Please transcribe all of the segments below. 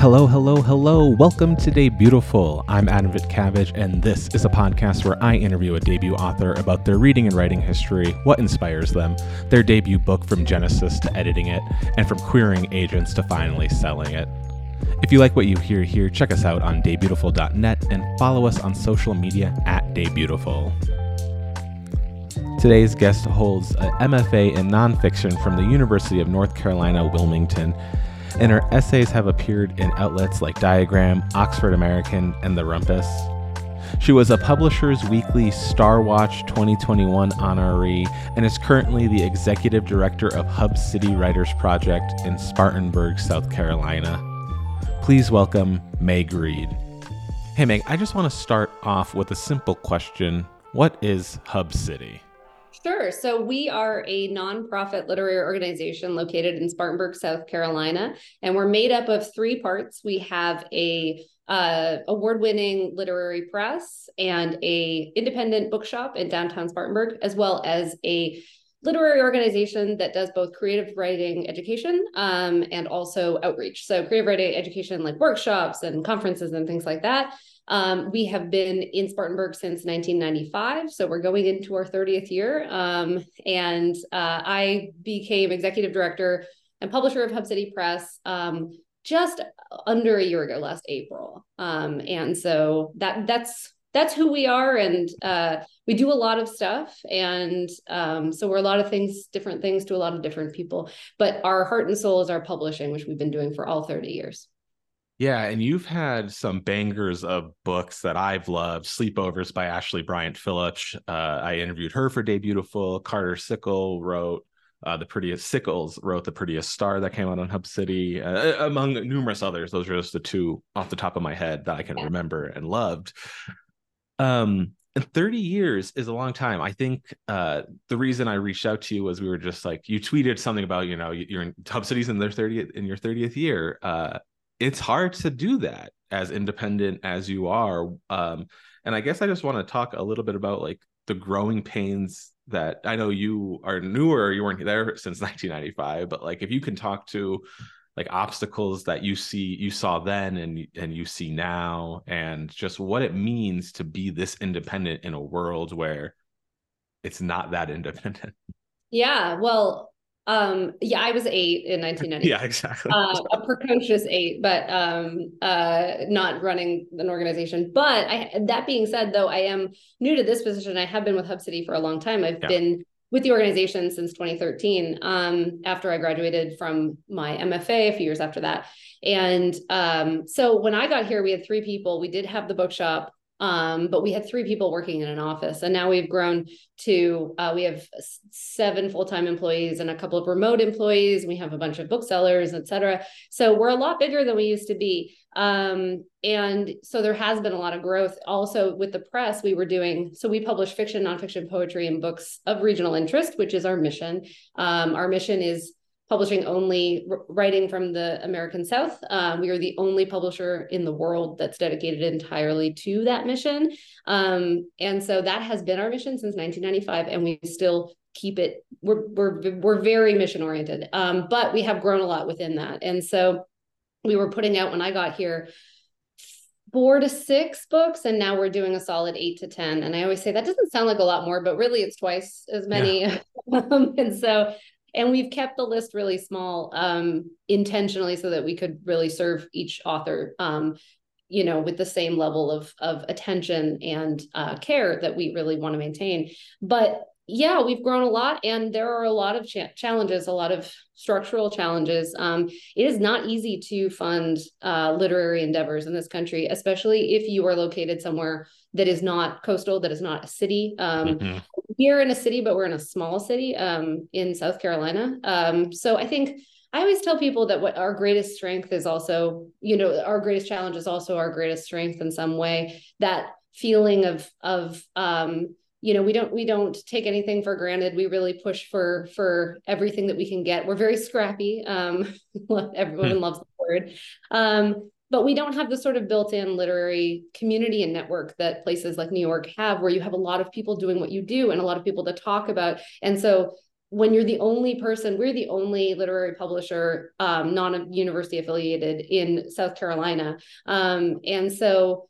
Hello, hello, hello. Welcome to Debutiful. I'm Adam Vitcavage, and this is a podcast where I interview a debut author about their reading and writing history, what inspires them, their debut book from Genesis to editing it, and from querying agents to finally selling it. If you like what you hear here, check us out on debutiful.net and follow us on social media at Debutiful. Today's guest holds an MFA in nonfiction from the University of North Carolina, Wilmington and her essays have appeared in outlets like Diagram, Oxford American, and The Rumpus. She was a Publishers Weekly Star Watch 2021 honoree and is currently the executive director of Hub City Writers Project in Spartanburg, South Carolina. Please welcome Meg Reid. Hey, Meg, I just want to start off with a simple question What is Hub City? Sure. So we are a nonprofit literary organization located in Spartanburg, South Carolina, and we're made up of three parts. We have a uh, award-winning literary press and a independent bookshop in downtown Spartanburg, as well as a literary organization that does both creative writing education um, and also outreach. So creative writing education, like workshops and conferences and things like that. Um, we have been in Spartanburg since 1995, so we're going into our 30th year. Um, and uh, I became executive director and publisher of Hub City Press um, just under a year ago, last April. Um, and so that that's that's who we are, and uh, we do a lot of stuff. And um, so we're a lot of things, different things to a lot of different people. But our heart and soul is our publishing, which we've been doing for all 30 years. Yeah, and you've had some bangers of books that I've loved. Sleepovers by Ashleigh Bryant Phillips. Uh, I interviewed her for Debutiful. Carter Sickle wrote uh, the prettiest Sickels wrote the prettiest star that came out on Hub City, uh, among numerous others. Those are just the two off the top of my head that I can remember and loved. Um, and 30 years is a long time. I think uh, the reason I reached out to you was we were just like you tweeted something about you know you're in Hub Cities in their 30th in your 30th year. It's hard to do that as independent as you are. Um, and I guess I just want to talk a little bit about like the growing pains that I know you are newer, you weren't there since 1995, but like if you can talk to like obstacles that you see you saw then and and you see now and just what it means to be this independent in a world where it's not that independent. Yeah, well, um, yeah, I was eight in 1990. yeah, exactly. Uh, a precocious eight, but um, uh, not running an organization. But I, that being said, though, I am new to this position. I have been with Hub City for a long time. I've yeah. been with the organization since 2013 um, after I graduated from my MFA a few years after that. And um, so when I got here, we had three people. We did have the bookshop. Um, but we had three people working in an office, and now we've grown to uh, we have seven full time employees and a couple of remote employees. We have a bunch of booksellers, et cetera. So we're a lot bigger than we used to be. Um, and so there has been a lot of growth. Also, with the press, we were doing so we publish fiction, nonfiction, poetry, and books of regional interest, which is our mission. Um, our mission is publishing only writing from the American South. Uh, we are the only publisher in the world that's dedicated entirely to that mission. Um, and so that has been our mission since 1995, and we still keep it. We're we're we're very mission oriented, um, but we have grown a lot within that. And so we were putting out when I got here four to six books and now we're doing a solid eight to ten and i always say that doesn't sound like a lot more but really it's twice as many yeah. um, and so and we've kept the list really small um, intentionally so that we could really serve each author um, you know with the same level of of attention and uh, care that we really want to maintain. But yeah we've grown a lot and there are a lot of cha- challenges a lot of structural challenges um, it is not easy to fund uh, literary endeavors in this country especially if you are located somewhere that is not coastal that is not a city um, mm-hmm we're in a city, but we're in a small city um, in South Carolina. Um, so I think I always tell people that what our greatest strength is also, you know, our greatest challenge is also our greatest strength in some way. That feeling of of um, you know, we don't we don't take anything for granted. We really push for for everything that we can get. We're very scrappy. Um, everyone hmm. loves the word. Um, but we don't have the sort of built-in literary community and network that places like New York have where you have a lot of people doing what you do and a lot of people to talk about and so when you're the only person, we're the only literary publisher, um, non-university affiliated in South Carolina. Um, and so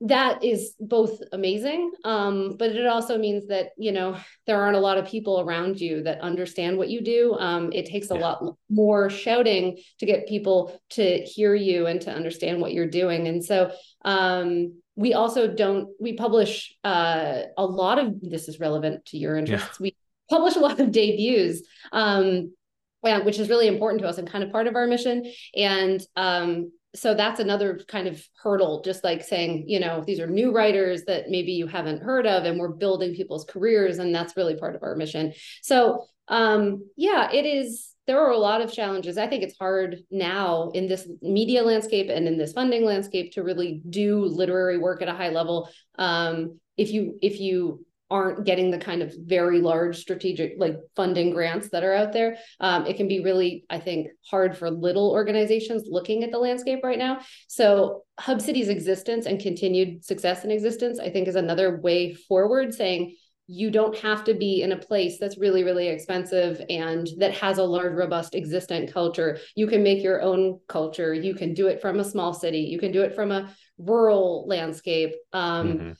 that is both amazing um, but it also means that you know there aren't a lot of people around you that understand what you do um, it takes a yeah. lot more shouting to get people to hear you and to understand what you're doing and so um, we also don't we publish uh, a lot of this is relevant to your interests yeah. we publish a lot of debuts um, which is really important to us and kind of part of our mission and um, so that's another kind of hurdle just like saying you know these are new writers that maybe you haven't heard of and we're building people's careers and that's really part of our mission. So um yeah it is there are a lot of challenges. I think it's hard now in this media landscape and in this funding landscape to really do literary work at a high level. Um if you if you aren't getting the kind of very large strategic like funding grants that are out there um, it can be really i think hard for little organizations looking at the landscape right now. So hub city's existence and continued success in existence i think is another way forward saying you don't have to be in a place that's really really expensive and that has a large robust existent culture. You can make your own culture. You can do it from a small city. You can do it from a rural landscape. Um, mm-hmm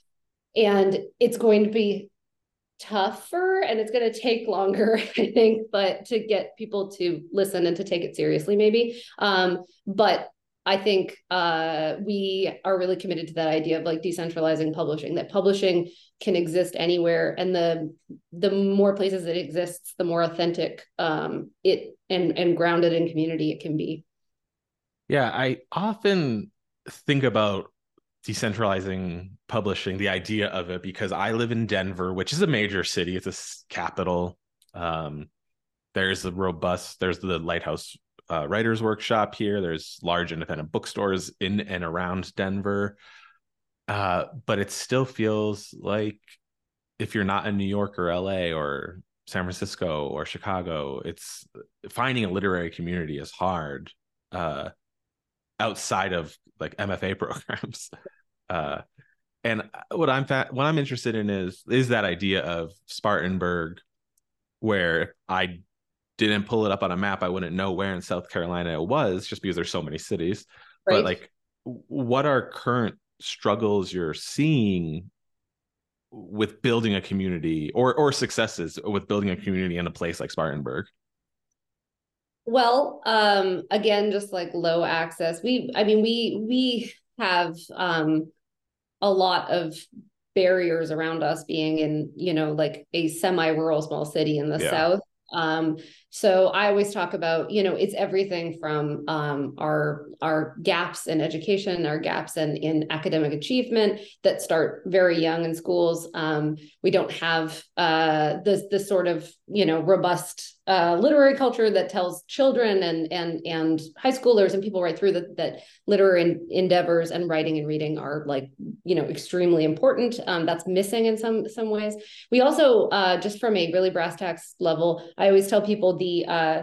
and it's going to be tougher and it's going to take longer i think but to get people to listen and to take it seriously maybe. Um, but i think uh, we are really committed to that idea of like decentralizing publishing that publishing can exist anywhere and the the more places it exists the more authentic um, it and and grounded in community it can be. Yeah i often think about decentralizing publishing, the idea of it, because I live in Denver, which is a major city, it's a capital. Um, there's a robust, there's the Lighthouse uh, Writers Workshop here. There's large independent bookstores in and around Denver. Uh, but it still feels like if you're not in New York or LA or San Francisco or Chicago, it's finding a literary community is hard. Uh, outside of like MFA programs. Uh, and what I'm fa- what I'm interested in is is that idea of Spartanburg, where I didn't pull it up on a map, I wouldn't know where in South Carolina it was, just because there's so many cities. Right. But like, what are current struggles you're seeing with building a community, or or successes with building a community in a place like Spartanburg? Well, um, again, just like low access. We, I mean, we we have um, a lot of barriers around us being in, you know, like a semi-rural small city in the yeah. south. Um, so I always talk about, you know, it's everything from um, our our gaps in education, our gaps in in academic achievement that start very young in schools. Um, we don't have uh, this this sort of you know robust uh, literary culture that tells children and and and high schoolers and people right through that that literary endeavors and writing and reading are like you know extremely important. Um, that's missing in some some ways. We also uh, just from a really brass tacks level, I always tell people the uh,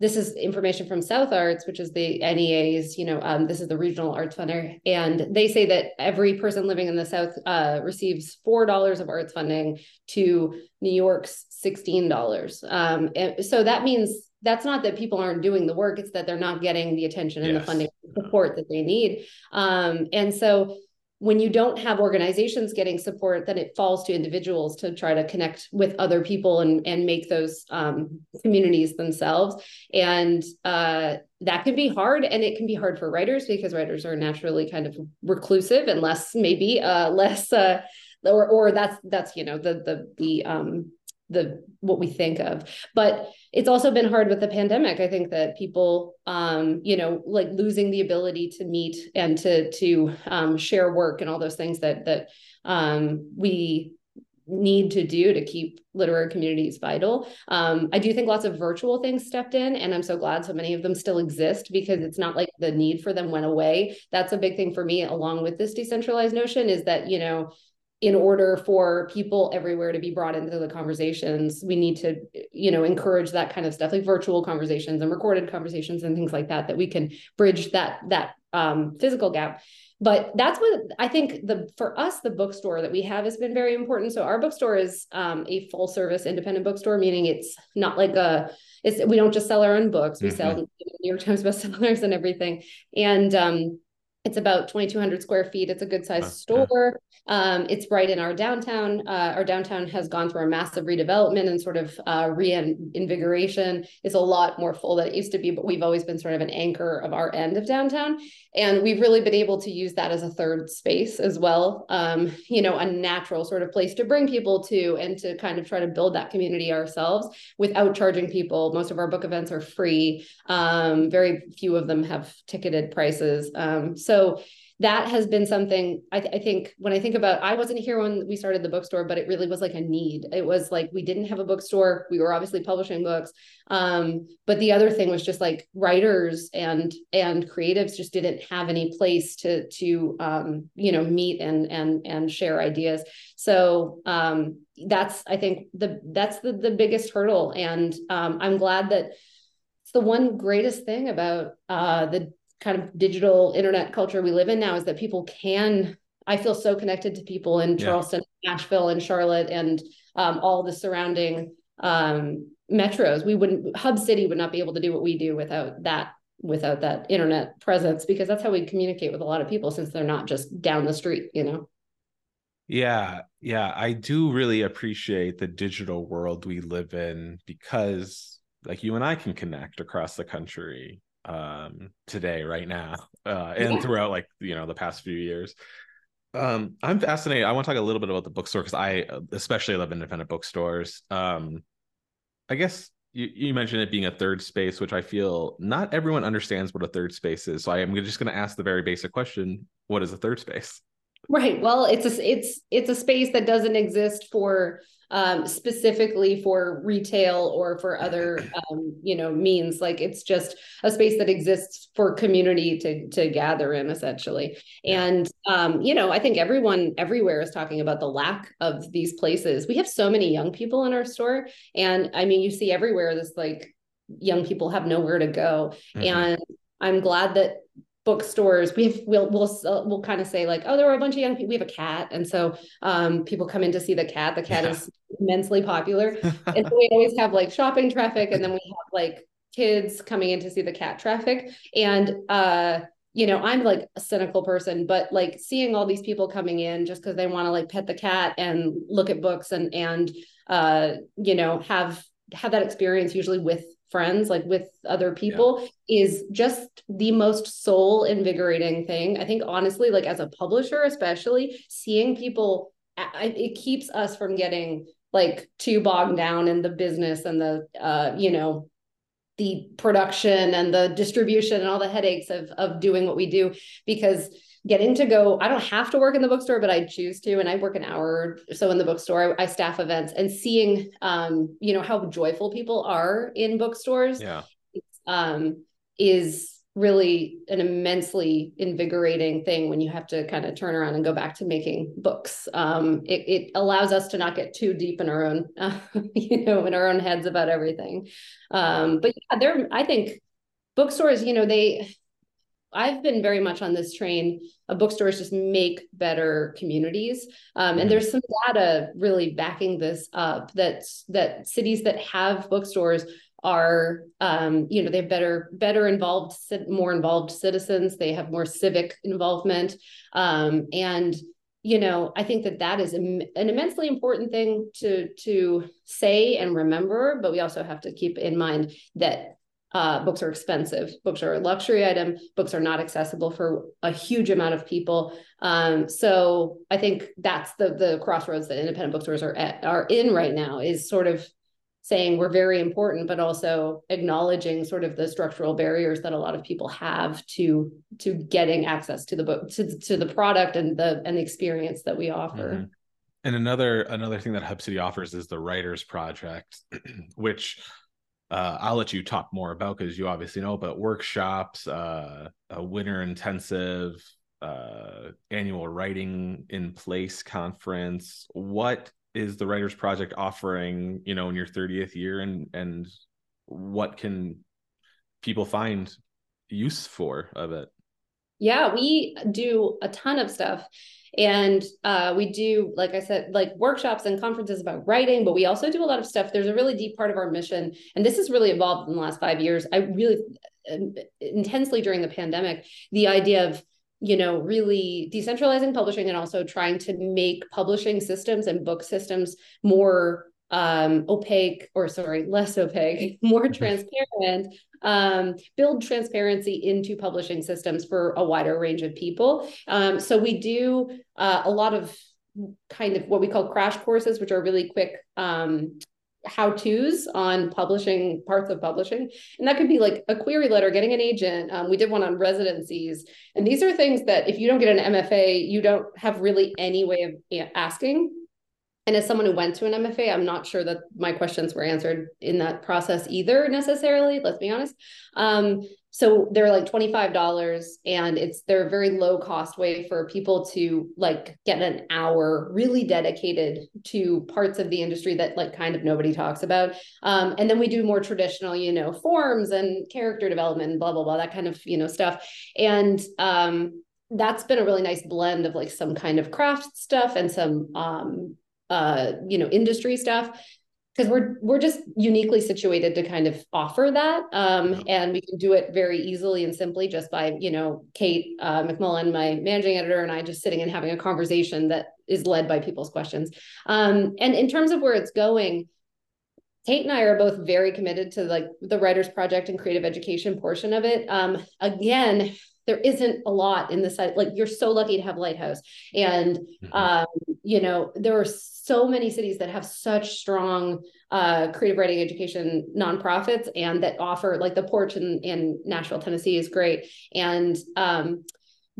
this is information from South Arts, which is the NEA's, you know, um, this is the regional arts funder. And they say that every person living in the South uh, receives $4 of arts funding to New York's $16. Um, so that means that's not that people aren't doing the work, it's that they're not getting the attention and yes. the funding support that they need. Um, and so when you don't have organizations getting support, then it falls to individuals to try to connect with other people and, and make those um, communities themselves. And uh, that can be hard. And it can be hard for writers because writers are naturally kind of reclusive and less, maybe uh, less, uh, or, or that's, that's, you know, the, the, the, um, the what we think of but it's also been hard with the pandemic i think that people um you know like losing the ability to meet and to to um, share work and all those things that that um we need to do to keep literary communities vital. Um, I do think lots of virtual things stepped in, and I'm so glad so many of them still exist because it's not like the need for them went away. That's a big thing for me, along with this decentralized notion, is that, you know, in order for people everywhere to be brought into the conversations we need to you know encourage that kind of stuff like virtual conversations and recorded conversations and things like that that we can bridge that that um, physical gap but that's what I think the for us the bookstore that we have has been very important. So our bookstore is um, a full service independent bookstore, meaning it's not like a it's we don't just sell our own books. We mm-hmm. sell New York Times bestsellers and everything. And um, it's about 2,200 square feet. It's a good sized store. Um, it's right in our downtown. Uh, our downtown has gone through a massive redevelopment and sort of uh, reinvigoration. It's a lot more full than it used to be, but we've always been sort of an anchor of our end of downtown. And we've really been able to use that as a third space as well. Um, you know, a natural sort of place to bring people to and to kind of try to build that community ourselves without charging people. Most of our book events are free. Um, very few of them have ticketed prices. Um, so that has been something I, th- I, think when I think about, I wasn't here when we started the bookstore, but it really was like a need. It was like we didn't have a bookstore. We were obviously publishing books, um, but the other thing was just like writers and and creatives just didn't have any place to to um, you know meet and and and share ideas. So um, that's I think the that's the the biggest hurdle, and um, I'm glad that it's the one greatest thing about uh, the kind of digital internet culture we live in now is that people can I feel so connected to people in Charleston, yeah. Nashville, and Charlotte, and um, all the surrounding um, metros. We wouldn't Hub City would not be able to do what we do without that without that internet presence because that's how we communicate with a lot of people since they're not just down the street, you know. Yeah, yeah, I do really appreciate the digital world we live in because like you and I can connect across the country um today right now uh and yeah. throughout like you know the past few years. Um i'm fascinated i want to talk a little bit about the bookstore because i especially love independent bookstores. Um i guess you, you mentioned it being a third space which i feel not everyone understands what a third space is so i am just going to ask the very basic question what is a third space? Right well it's a it's it's a space that doesn't exist for um, specifically for retail or for other um, you know means like it's just a space that exists for community to to gather in essentially. And um, you know i think everyone everywhere is talking about the lack of these places. We have so many young people in our store and i mean you see everywhere this like young people have nowhere to go. Mm-hmm. and i'm glad that bookstores we have we'll we'll we'll kind of say like oh there were a bunch of young people we have a cat and so um, people come in to see the cat. The cat yeah. is immensely popular. And so we always have like shopping traffic and then we have like kids coming in to see the cat traffic. And uh you know i'm like a cynical person but like seeing all these people coming in just because they want to like pet the cat and look at books and and uh you know have have that experience usually with friends like with other people yeah. is just the most soul invigorating thing i think honestly like as a publisher especially seeing people it keeps us from getting like too bogged down in the business and the uh you know the production and the distribution and all the headaches of of doing what we do. Because getting to go i don't have to work in the bookstore but i choose to and i work an hour or so in the bookstore. I, I, staff events and seeing um you know how joyful people are in bookstores yeah. um is really an immensely invigorating thing when you have to kind of turn around and go back to making books um it, it allows us to not get too deep in our own uh, you know in our own heads about everything um but yeah there i think bookstores you know they I've been very much on this train of bookstores just make better communities. Um, and mm-hmm. there's some data really backing this up that that cities that have bookstores are um, you know they have better better involved more involved citizens they have more civic involvement um, and you know i think that that is an immensely important thing to to say and remember but we also have to keep in mind that uh, books are expensive. Books are a luxury item. Books are not accessible for a huge amount of people. Um, so I think that's the the crossroads that independent bookstores are at, are in right now. Is sort of saying we're very important, but also acknowledging sort of the structural barriers that a lot of people have to to getting access to the book to to the product and the and the experience that we offer. Mm-hmm. And another another thing that Hub City offers is the Writers Project, which uh, I'll let you talk more about because you obviously know, but workshops, uh, a winter intensive, uh, annual writing in place conference. What is the Writers Project offering? You know, in your thirtieth year, and and what can people find use for of it? Yeah, we do a ton of stuff. And uh, we do, like I said, like workshops and conferences about writing, but we also do a lot of stuff. There's a really deep part of our mission, and this has really evolved in the last five years. I really um, intensely during the pandemic, the idea of you know really decentralizing publishing and also trying to make publishing systems and book systems more um, opaque or sorry less opaque more mm-hmm. transparent um, build transparency into publishing systems for a wider range of people. Um, so we do uh, a lot of kind of what we call crash courses, which are really quick um, how to's on publishing parts of publishing. And that could be like a query letter, getting an agent. Um, we did one on residencies. And these are things that if you don't get an MFA, you don't have really any way of asking. And as someone who went to an MFA, I'm not sure that my questions were answered in that process either necessarily, let's be honest. Um, so they're like $25 and it's they're a very low cost way for people to like get an hour really dedicated to parts of the industry that like kind of nobody talks about. Um, and then we do more traditional, you know, forms and character development blah, blah, blah, that kind of, you know, stuff. And um, that's been a really nice blend of like some kind of craft stuff and some um, uh, you know, industry stuff because we're we're just uniquely situated to kind of offer that um, and we can do it very easily and simply just by you know kate uh, mcmullen my managing editor and i just sitting and having a conversation that is led by people's questions um, and in terms of where it's going Kate and I are both very committed to like the Writers Project and creative education portion of it. Um, again, there isn't a lot in the site. Like you're so lucky to have Lighthouse, and mm-hmm. You know there are so many cities that have such strong uh, creative writing education nonprofits and that offer like the Porch in, in Nashville, Tennessee is great, and um,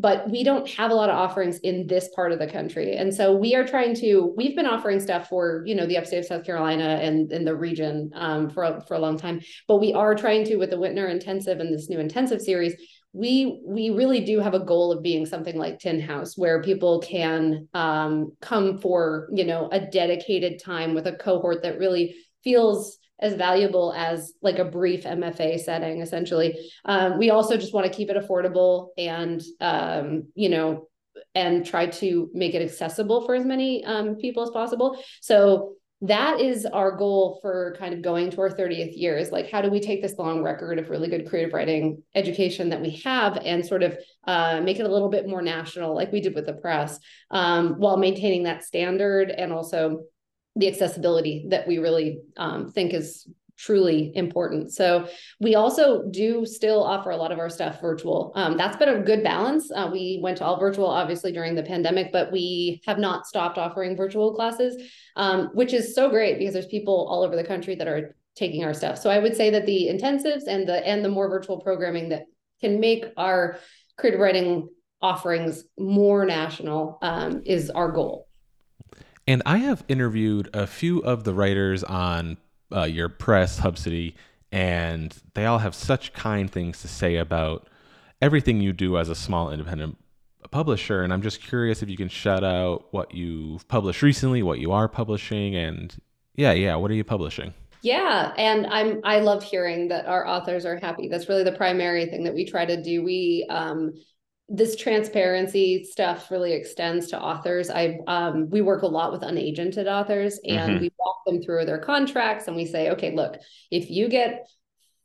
but we don't have a lot of offerings in this part of the country. And so we are trying to we've been offering stuff for you know the upstate of south carolina and in the region um, for, for a long time. But we are trying to with the Whitner intensive and this new intensive series we we really do have a goal of being something like tin house where people can um, come for you know a dedicated time with a cohort that really feels as valuable as like a brief mfa setting essentially. Um, we also just want to keep it affordable and um, you know and try to make it accessible for as many um, people as possible. So that is our goal for kind of going to our 30th year is like how do we take this long record of really good creative writing education that we have and sort of uh, make it a little bit more national like we did with the press um, while maintaining that standard and also the accessibility that we really um, think is truly important. So we also do still offer a lot of our stuff virtual. Um, that's been a good balance. Uh, we went to all virtual, obviously, during the pandemic, but we have not stopped offering virtual classes, um, which is so great because there's people all over the country that are taking our stuff. So I would say that the intensives and the and the more virtual programming that can make our creative writing offerings more national um, is our goal. And I have interviewed a few of the writers on uh, your press, Hub City, and they all have such kind things to say about everything you do as a small independent publisher. And I'm just curious if you can shout out what you've published recently, what you are publishing, and yeah, yeah, what are you publishing? Yeah, and I'm I love hearing that our authors are happy. That's really the primary thing that we try to do. We um this transparency stuff really extends to authors. I um, we work a lot with unagented authors, and mm-hmm. we walk them through their contracts, and we say, okay, look, if you get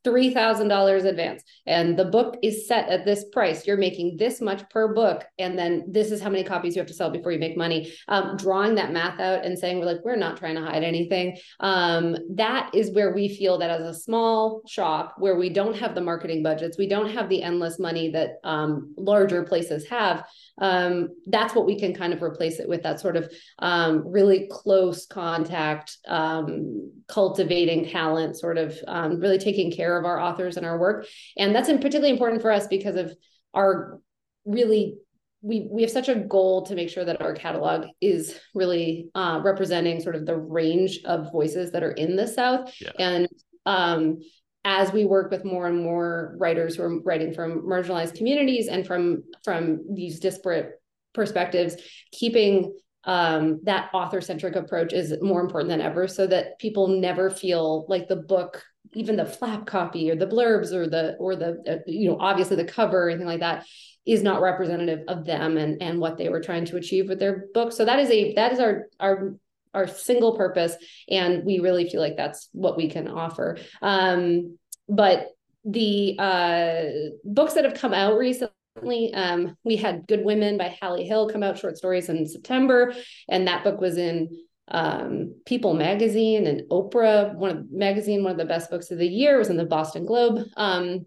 $3,000 advance and the book is set at this price. You're making this much per book. And then this is how many copies you have to sell before you make money. Um, drawing that math out and saying, we're like, we're not trying to hide anything. Um, that is where we feel that as a small shop where we don't have the marketing budgets, we don't have the endless money that um, larger places have um, that's what we can kind of replace it with that sort of um, really close contact, um, cultivating talent, sort of um, really taking care of our authors and our work. And that's particularly important for us because of our really we we have such a goal to make sure that our catalog is really uh, representing sort of the range of voices that are in the South. Yeah. And um, as we work with more and more writers who are writing from marginalized communities and from from these disparate perspectives keeping um, that author centric approach is more important than ever so that people never feel like the book even the flap copy or the blurbs or the or the uh, you know obviously the cover or anything like that is not representative of them and and what they were trying to achieve with their book. So that is a that is our our our single purpose and we really feel like that's what we can offer um but the uh books that have come out recently um we had good women by halle hill come out short stories in september and that book was in um, People magazine and Oprah, one of magazine, one of the best books of the year was in the Boston Globe. Um,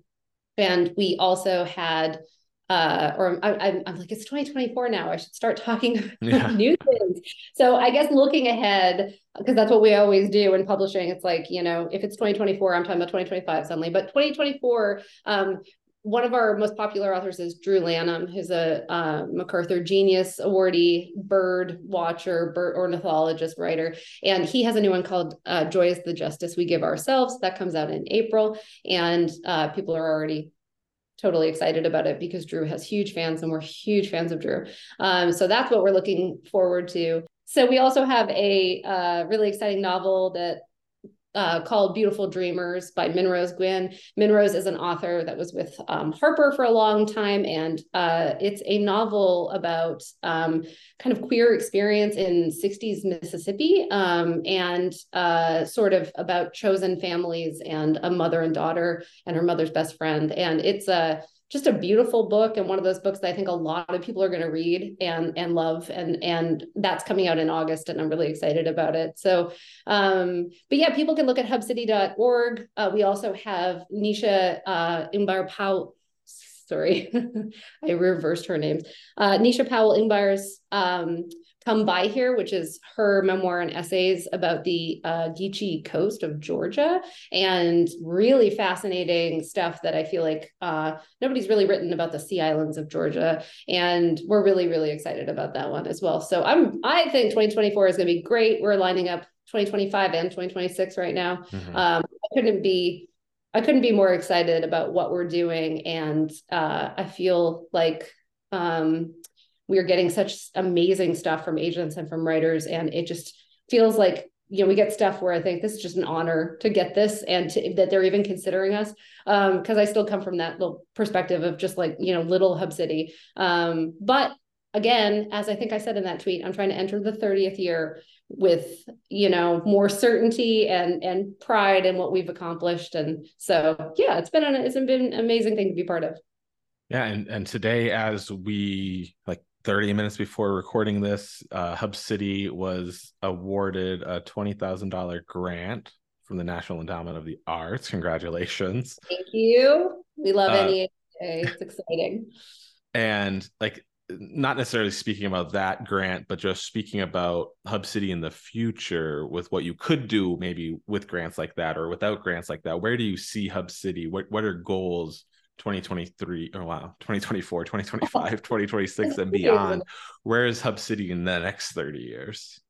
and we also had uh, or I, am like, it's 2024 now. I should start talking yeah. new things. So I guess looking ahead, because that's what we always do in publishing. It's like, you know, if it's 2024, I'm talking about 2025 suddenly, but 2024, um, one of our most popular authors is Drew Lanham, who's a uh, MacArthur Genius Awardee bird watcher, bird ornithologist writer, and he has a new one called uh, "Joy is the Justice We Give Ourselves" that comes out in April, and uh, people are already totally excited about it because Drew has huge fans and we're huge fans of Drew. Um, so that's what we're looking forward to. So we also have a uh, really exciting novel that uh, called Beautiful Dreamers by Minrose Gwyn. Minrose is an author that was with um, Harper for a long time, and uh, it's a novel about um, kind of queer experience in 60s Mississippi um, and uh, sort of about chosen families and a mother and daughter and her mother's best friend. And it's a just a beautiful book and one of those books that I think a lot of people are going to read and and love and and that's coming out in August and I'm really excited about it. So um but yeah, people can look at hubcity.org. Uh, we also have Nisha uh Imbar Powell sorry, I reversed her names. Uh, Nisha Powell Ingbar's um, Come By Here, which is her memoir and essays about the uh, Geechee coast of Georgia, and really fascinating stuff that I feel like uh, nobody's really written about the Sea Islands of Georgia, and we're really really excited about that one as well. So I'm I think 2024 is going to be great. We're lining up 2025 and 2026 right now. Mm-hmm. Um, I couldn't be I couldn't be more excited about what we're doing, and uh, I feel like um, we are getting such amazing stuff from agents and from writers and it just feels like you know we get stuff where i think this is just an honor to get this and to, that they're even considering us. Because um, i still come from that little perspective of just like you know little hub city. Um, but again as i think i said in that tweet i'm trying to enter the 30th year with you know more certainty and and pride in what we've accomplished. And so yeah it's been an it's been an amazing thing to be part of. Yeah and and today as we like 30 minutes before recording this, uh, Hub City was awarded a $20,000 grant from the National Endowment of the Arts. Congratulations. Thank you. We love uh, NEA. It's exciting. And like, not necessarily speaking about that grant, but just speaking about Hub City in the future with what you could do maybe with grants like that or without grants like that. Where do you see Hub City? What what are goals 2023 or wow 2024 2025 2026 and beyond where is hub city in the next 30 years?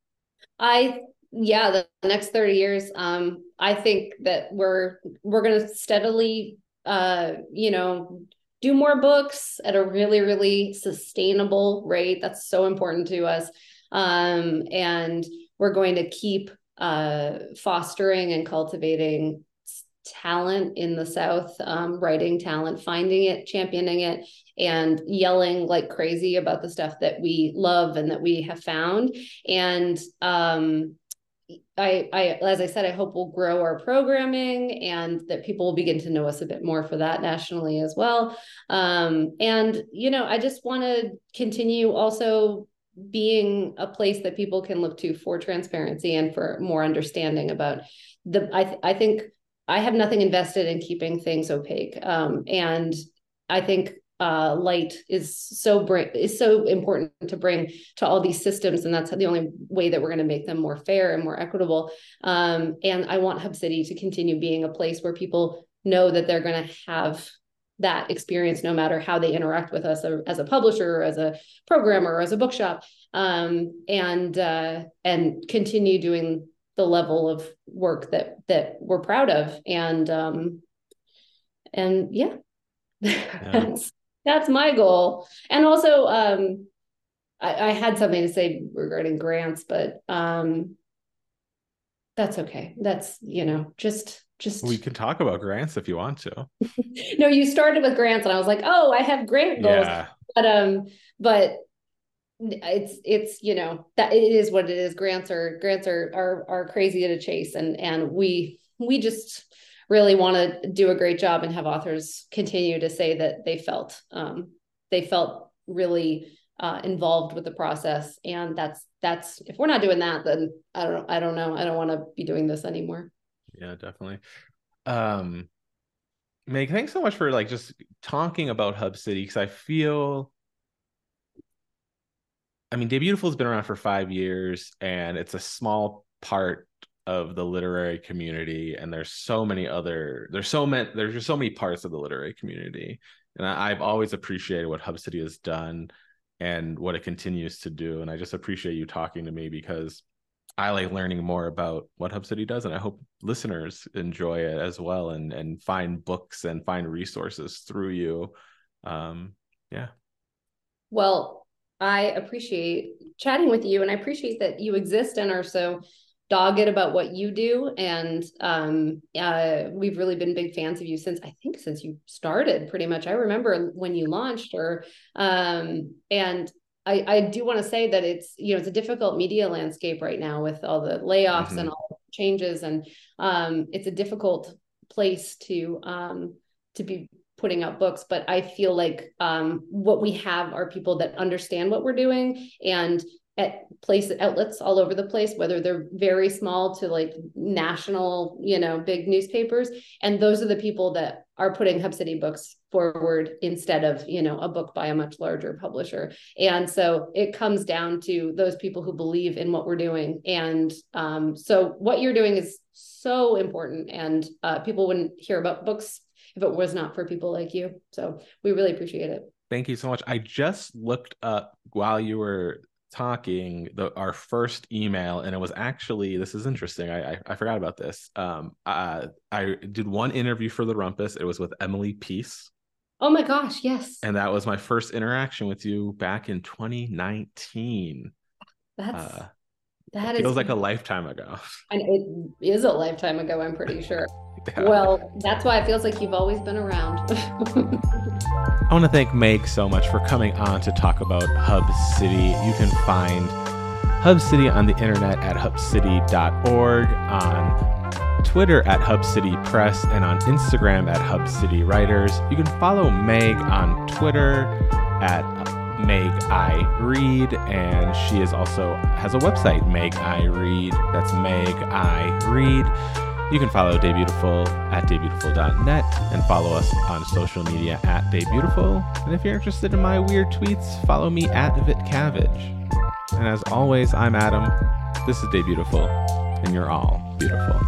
I yeah the, next 30 years um i think that we're we're going to steadily uh you know do more books at a really really sustainable rate. That's so important to us. Um and we're going to keep uh fostering and cultivating talent in the South, um, writing talent, finding it, championing it, and yelling like crazy about the stuff that we love and that we have found. And um, I, I, as I said, I hope we'll grow our programming and that people will begin to know us a bit more for that nationally as well. Um, and you know, I just want to continue also being a place that people can look to for transparency and for more understanding about the. I, th- I think I have nothing invested in keeping things opaque. Um, and I think uh, light is so bring is so important to bring to all these systems, and that's the only way that we're going to make them more fair and more equitable. Um, and I want Hub City to continue being a place where people know that they're going to have that experience no matter how they interact with us as a publisher as a programmer as a bookshop um, and uh, and continue doing the level of work that that we're proud of. And um and yeah, yeah. that's that's my goal. And also um I, I had something to say regarding grants but um that's okay. That's you know just just we can talk about grants if you want to. No you started with grants and i was like oh i have grant goals. Yeah. but um, but it's it's you know that it is what it is. Grants are grants are are are crazy to chase, and and we we just really want to do a great job and have authors continue to say that they felt um, they felt really uh, involved with the process. And that's that's if we're not doing that then i don't i don't know. I don't want to be doing this anymore. Yeah definitely. Um meg thanks so much for like just talking about hub city because i feel i mean debutiful has been around for five years and it's a small part of the literary community and there's so many other there's so many there's just so many parts of the literary community and I, have always appreciated what hub city has done and what it continues to do and i just appreciate you talking to me because i like learning more about what hub city does and i hope listeners enjoy it as well and and find books and find resources through you. Um yeah. Well i appreciate chatting with you and i appreciate that you exist and are so dogged about what you do. And um, uh, we've really been big fans of you since i think since you started pretty much. I remember when you launched or um, and I, I do want to say that it's you know it's a difficult media landscape right now with all the layoffs mm-hmm. and all the changes. And um, it's a difficult place to um, to be putting out books but i feel like um, what we have are people that understand what we're doing and at place outlets all over the place whether they're very small to like national you know big newspapers. And those are the people that are putting hub city books forward instead of you know a book by a much larger publisher. And so it comes down to those people who believe in what we're doing. And um, so what you're doing is so important. And uh, people wouldn't hear about books if it was not for people like you. So we really appreciate it. Thank you so much. I just looked up while you were talking the our first email and it was actually this is interesting i i, I forgot about this. Um uh, i did one interview for the rumpus. It was with emily peace. Oh my gosh yes. And that was my first interaction with you back in 2019 that's uh, that feels is, like a lifetime ago and it is a lifetime ago i'm pretty sure yeah. Well, that's why it feels like you've always been around. I want to thank Meg so much for coming on to talk about Hub City. You can find Hub City on the internet at hubcity.org, on Twitter at Hub City Press, and on Instagram at Hub City Writers. You can follow Meg on Twitter at Meg I Read, and she is also has a website, Meg I Read. That's Meg I Read. You can follow Debutiful at debutiful.net and follow us on social media at Debutiful. And if you're interested in my weird tweets, follow me at VitCavage. And as always, I'm Adam. This is Day Beautiful, and you're all beautiful.